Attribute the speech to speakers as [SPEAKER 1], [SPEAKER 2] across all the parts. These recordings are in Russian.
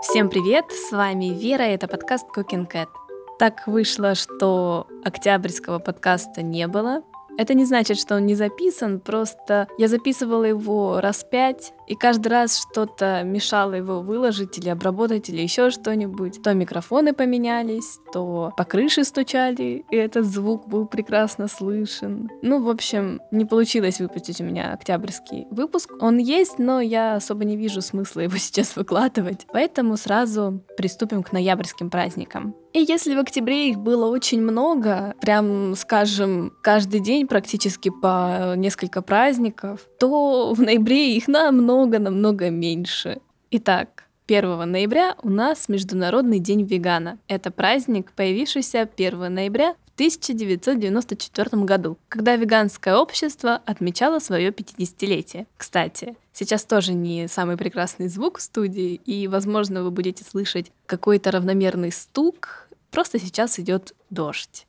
[SPEAKER 1] Всем привет, с вами Вера, это подкаст Cooking Cat. Так вышло, что октябрьского подкаста не было, это не значит, что он не записан, просто я записывала его раз пять, и каждый раз что-то мешало его выложить или обработать, или еще что-нибудь. То микрофоны поменялись, то по крыше стучали, и этот звук был прекрасно слышен. Ну, в общем, не получилось выпустить у меня октябрьский выпуск. Он есть, но я особо не вижу смысла его сейчас выкладывать. Поэтому сразу приступим к ноябрьским праздникам. И если в октябре их было очень много, прям, скажем, каждый день практически по несколько праздников, то в ноябре их намного-намного меньше. Итак, 1 ноября у нас Международный день вегана. Это праздник, появившийся 1 ноября 1994 году, когда веганское общество отмечало свое 50-летие. Кстати, сейчас тоже не самый прекрасный звук в студии, и, возможно, вы будете слышать какой-то равномерный стук, просто сейчас идет дождь.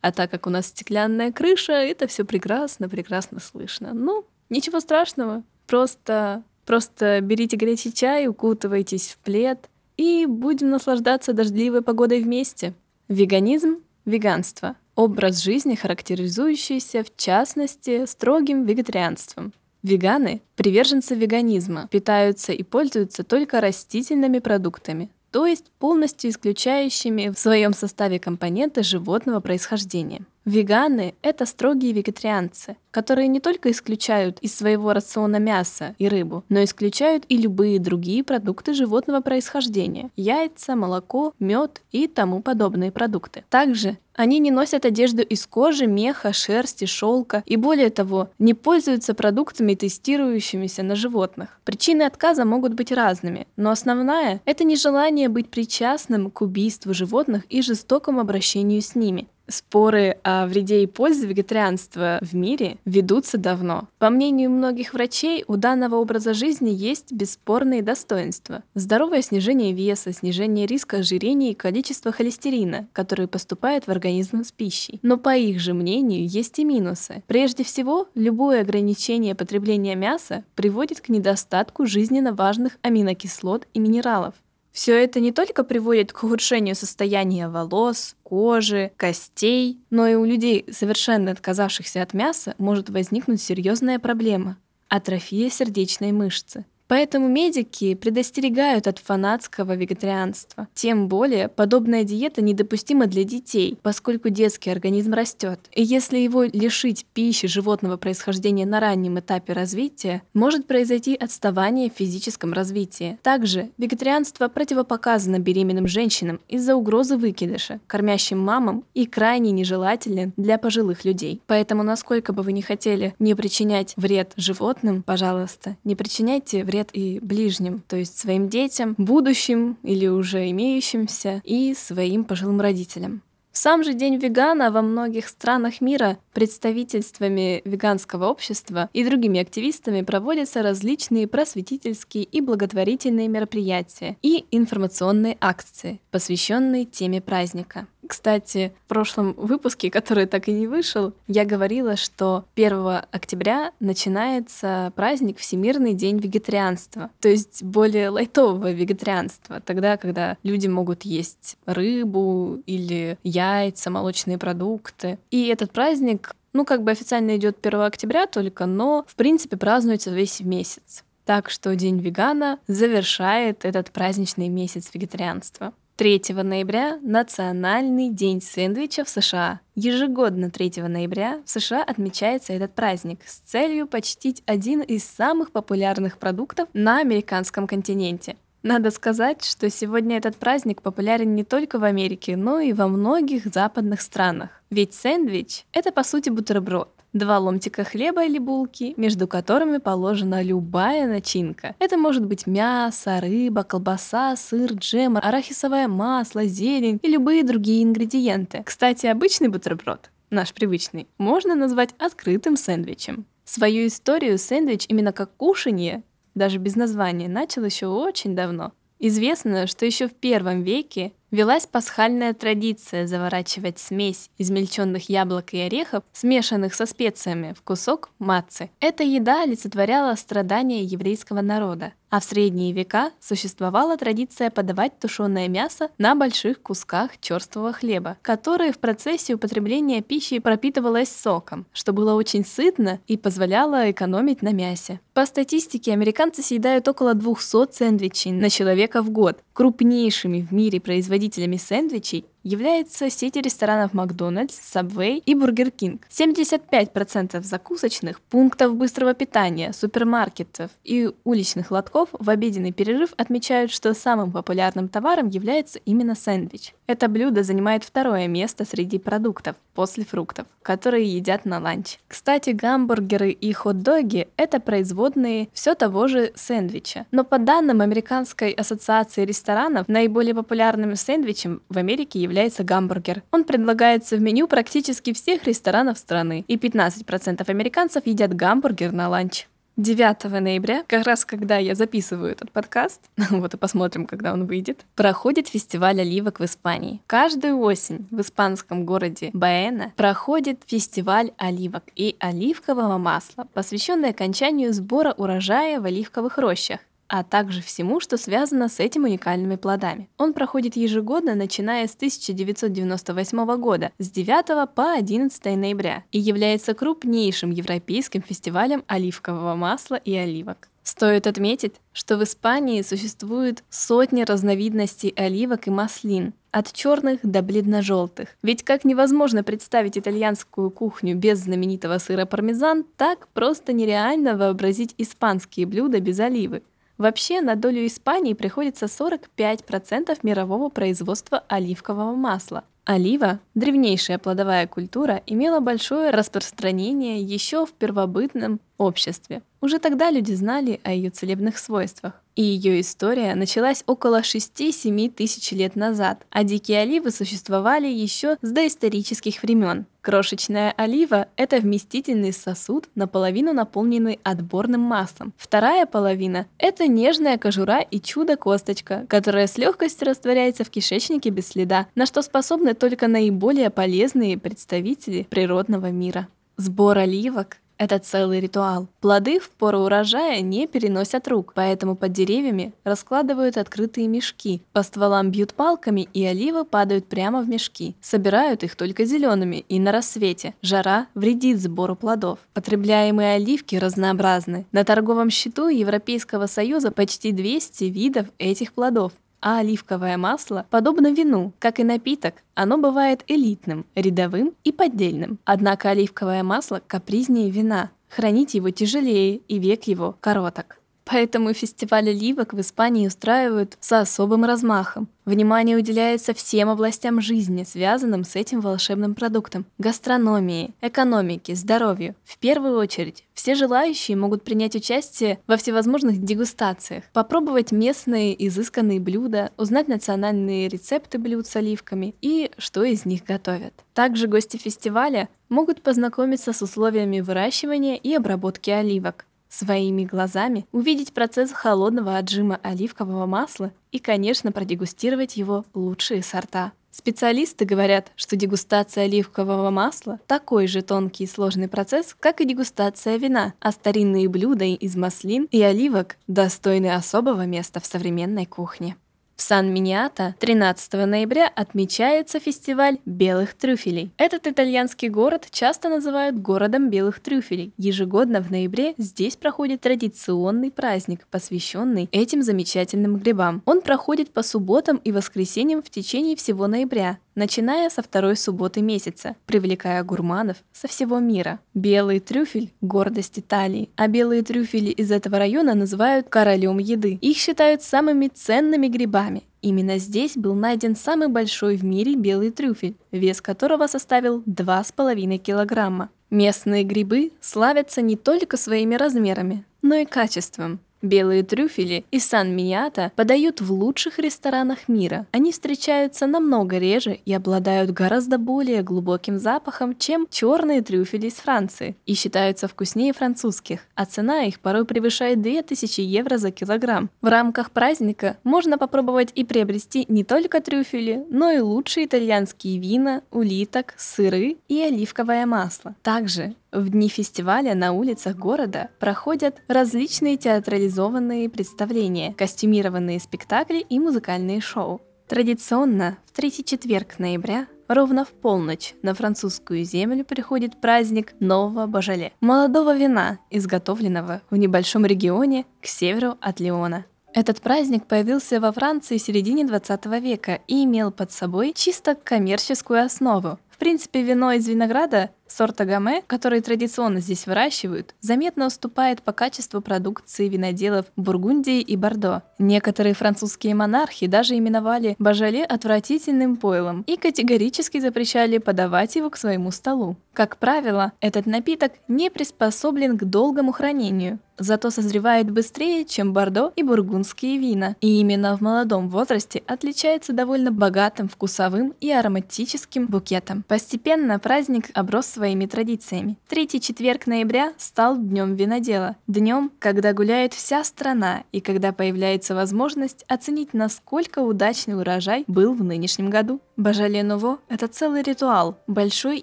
[SPEAKER 1] А так как у нас стеклянная крыша, это все прекрасно, прекрасно слышно. Ну, ничего страшного, просто, просто берите горячий чай, укутывайтесь в плед и будем наслаждаться дождливой погодой вместе. Веганизм Веганство – образ жизни, характеризующийся, в частности, строгим вегетарианством. Веганы – приверженцы веганизма, питаются и пользуются только растительными продуктами, то есть полностью исключающими в своем составе компоненты животного происхождения. Веганы — это строгие вегетарианцы, которые не только исключают из своего рациона мясо и рыбу, но исключают и любые другие продукты животного происхождения – яйца, молоко, мед и тому подобные продукты. Также они не носят одежду из кожи, меха, шерсти, шелка и, более того, не пользуются продуктами, тестирующимися на животных. Причины отказа могут быть разными, но основная – это нежелание быть причастным к убийству животных и жестокому обращению с ними. Споры о вреде и пользе вегетарианства в мире ведутся давно. По мнению многих врачей, у данного образа жизни есть бесспорные достоинства. Здоровое снижение веса, снижение риска ожирения и количества холестерина, который поступает в организм с пищей. Но по их же мнению есть и минусы. Прежде всего, любое ограничение потребления мяса приводит к недостатку жизненно важных аминокислот и минералов. Все это не только приводит к ухудшению состояния волос, кожи, костей, но и у людей, совершенно отказавшихся от мяса, может возникнуть серьезная проблема – атрофия сердечной мышцы. Поэтому медики предостерегают от фанатского вегетарианства. Тем более, подобная диета недопустима для детей, поскольку детский организм растет. И если его лишить пищи животного происхождения на раннем этапе развития, может произойти отставание в физическом развитии. Также вегетарианство противопоказано беременным женщинам из-за угрозы выкидыша, кормящим мамам и крайне нежелателен для пожилых людей. Поэтому, насколько бы вы не хотели не причинять вред животным, пожалуйста, не причиняйте вред и ближним, то есть своим детям, будущим или уже имеющимся, и своим пожилым родителям. В сам же День вегана во многих странах мира представительствами веганского общества и другими активистами проводятся различные просветительские и благотворительные мероприятия и информационные акции, посвященные теме праздника. Кстати, в прошлом выпуске, который так и не вышел, я говорила, что 1 октября начинается праздник Всемирный день вегетарианства, то есть более лайтового вегетарианства, тогда, когда люди могут есть рыбу или яйца, молочные продукты. И этот праздник, ну, как бы официально идет 1 октября только, но, в принципе, празднуется весь месяц. Так что День вегана завершает этот праздничный месяц вегетарианства. 3 ноября – Национальный день сэндвича в США. Ежегодно 3 ноября в США отмечается этот праздник с целью почтить один из самых популярных продуктов на американском континенте. Надо сказать, что сегодня этот праздник популярен не только в Америке, но и во многих западных странах. Ведь сэндвич – это по сути бутерброд. Два ломтика хлеба или булки, между которыми положена любая начинка. Это может быть мясо, рыба, колбаса, сыр, джем, арахисовое масло, зелень и любые другие ингредиенты. Кстати, обычный бутерброд, наш привычный, можно назвать открытым сэндвичем. Свою историю сэндвич именно как кушанье, даже без названия, начал еще очень давно. Известно, что еще в первом веке велась пасхальная традиция заворачивать смесь измельченных яблок и орехов, смешанных со специями, в кусок матцы. Эта еда олицетворяла страдания еврейского народа. А в средние века существовала традиция подавать тушеное мясо на больших кусках черствого хлеба, которое в процессе употребления пищи пропитывалось соком, что было очень сытно и позволяло экономить на мясе. По статистике, американцы съедают около 200 сэндвичей на человека в год. Крупнейшими в мире производителями сэндвичей является сеть ресторанов Макдональдс, Subway и Бургер Кинг. 75% закусочных, пунктов быстрого питания, супермаркетов и уличных лотков в обеденный перерыв отмечают, что самым популярным товаром является именно сэндвич. Это блюдо занимает второе место среди продуктов после фруктов, которые едят на ланч. Кстати, гамбургеры и хот-доги – это производные все того же сэндвича. Но по данным Американской ассоциации ресторанов, наиболее популярным сэндвичем в Америке является гамбургер. Он предлагается в меню практически всех ресторанов страны, и 15% американцев едят гамбургер на ланч. 9 ноября, как раз когда я записываю этот подкаст, вот и посмотрим, когда он выйдет, проходит фестиваль оливок в Испании. Каждую осень в испанском городе Баэна проходит фестиваль оливок и оливкового масла, посвященный окончанию сбора урожая в оливковых рощах а также всему, что связано с этими уникальными плодами. Он проходит ежегодно, начиная с 1998 года, с 9 по 11 ноября, и является крупнейшим европейским фестивалем оливкового масла и оливок. Стоит отметить, что в Испании существует сотни разновидностей оливок и маслин, от черных до бледно-желтых. Ведь как невозможно представить итальянскую кухню без знаменитого сыра пармезан, так просто нереально вообразить испанские блюда без оливы. Вообще на долю Испании приходится 45% мирового производства оливкового масла. Олива, древнейшая плодовая культура, имела большое распространение еще в первобытном обществе. Уже тогда люди знали о ее целебных свойствах. И ее история началась около 6-7 тысяч лет назад, а дикие оливы существовали еще с доисторических времен. Крошечная олива – это вместительный сосуд, наполовину наполненный отборным маслом. Вторая половина – это нежная кожура и чудо-косточка, которая с легкостью растворяется в кишечнике без следа, на что способны только наиболее полезные представители природного мира. Сбор оливок это целый ритуал. Плоды в пору урожая не переносят рук, поэтому под деревьями раскладывают открытые мешки. По стволам бьют палками, и оливы падают прямо в мешки. Собирают их только зелеными и на рассвете. Жара вредит сбору плодов. Потребляемые оливки разнообразны. На торговом счету Европейского Союза почти 200 видов этих плодов а оливковое масло подобно вину, как и напиток, оно бывает элитным, рядовым и поддельным. Однако оливковое масло капризнее вина, хранить его тяжелее и век его короток. Поэтому фестиваль оливок в Испании устраивают с особым размахом. Внимание уделяется всем областям жизни, связанным с этим волшебным продуктом. Гастрономии, экономике, здоровью. В первую очередь, все желающие могут принять участие во всевозможных дегустациях, попробовать местные изысканные блюда, узнать национальные рецепты блюд с оливками и что из них готовят. Также гости фестиваля могут познакомиться с условиями выращивания и обработки оливок, своими глазами, увидеть процесс холодного отжима оливкового масла и, конечно, продегустировать его лучшие сорта. Специалисты говорят, что дегустация оливкового масла – такой же тонкий и сложный процесс, как и дегустация вина, а старинные блюда из маслин и оливок достойны особого места в современной кухне. В Сан-Миниато 13 ноября отмечается фестиваль белых трюфелей. Этот итальянский город часто называют городом белых трюфелей. Ежегодно в ноябре здесь проходит традиционный праздник, посвященный этим замечательным грибам. Он проходит по субботам и воскресеньям в течение всего ноября начиная со второй субботы месяца, привлекая гурманов со всего мира. Белый трюфель – гордость Италии, а белые трюфели из этого района называют королем еды. Их считают самыми ценными грибами. Именно здесь был найден самый большой в мире белый трюфель, вес которого составил 2,5 килограмма. Местные грибы славятся не только своими размерами, но и качеством. Белые трюфели из Сан-Миньята подают в лучших ресторанах мира. Они встречаются намного реже и обладают гораздо более глубоким запахом, чем черные трюфели из Франции, и считаются вкуснее французских, а цена их порой превышает 2000 евро за килограмм. В рамках праздника можно попробовать и приобрести не только трюфели, но и лучшие итальянские вина, улиток, сыры и оливковое масло. Также в дни фестиваля на улицах города проходят различные театрализованные представления, костюмированные спектакли и музыкальные шоу. Традиционно в третий четверг ноября ровно в полночь на французскую землю приходит праздник Нового Божале, молодого вина, изготовленного в небольшом регионе к северу от Леона. Этот праздник появился во Франции в середине 20 века и имел под собой чисто коммерческую основу. В принципе, вино из винограда Сорт агаме, который традиционно здесь выращивают, заметно уступает по качеству продукции виноделов Бургундии и Бордо. Некоторые французские монархи даже именовали бажале отвратительным пойлом и категорически запрещали подавать его к своему столу. Как правило, этот напиток не приспособлен к долгому хранению, зато созревает быстрее, чем бордо и бургундские вина, и именно в молодом возрасте отличается довольно богатым вкусовым и ароматическим букетом. Постепенно праздник оброс своими традициями. Третий четверг ноября стал днем винодела, днем, когда гуляет вся страна и когда появляется возможность оценить, насколько удачный урожай был в нынешнем году. Бажале Нуво – это целый ритуал, большой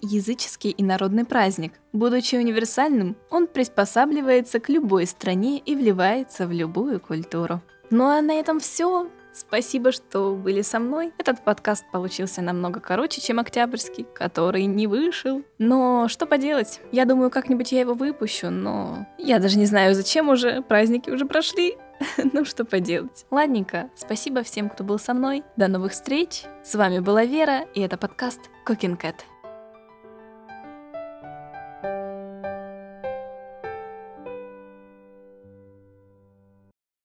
[SPEAKER 1] языческий и народный праздник. Будучи универсальным, он приспосабливается к любой стране и вливается в любую культуру. Ну а на этом все. Спасибо, что были со мной. Этот подкаст получился намного короче, чем октябрьский, который не вышел. Но что поделать? Я думаю, как-нибудь я его выпущу, но я даже не знаю, зачем уже. Праздники уже прошли. ну что поделать. Ладненько, спасибо всем, кто был со мной. До новых встреч. С вами была Вера, и это подкаст Cooking Cat.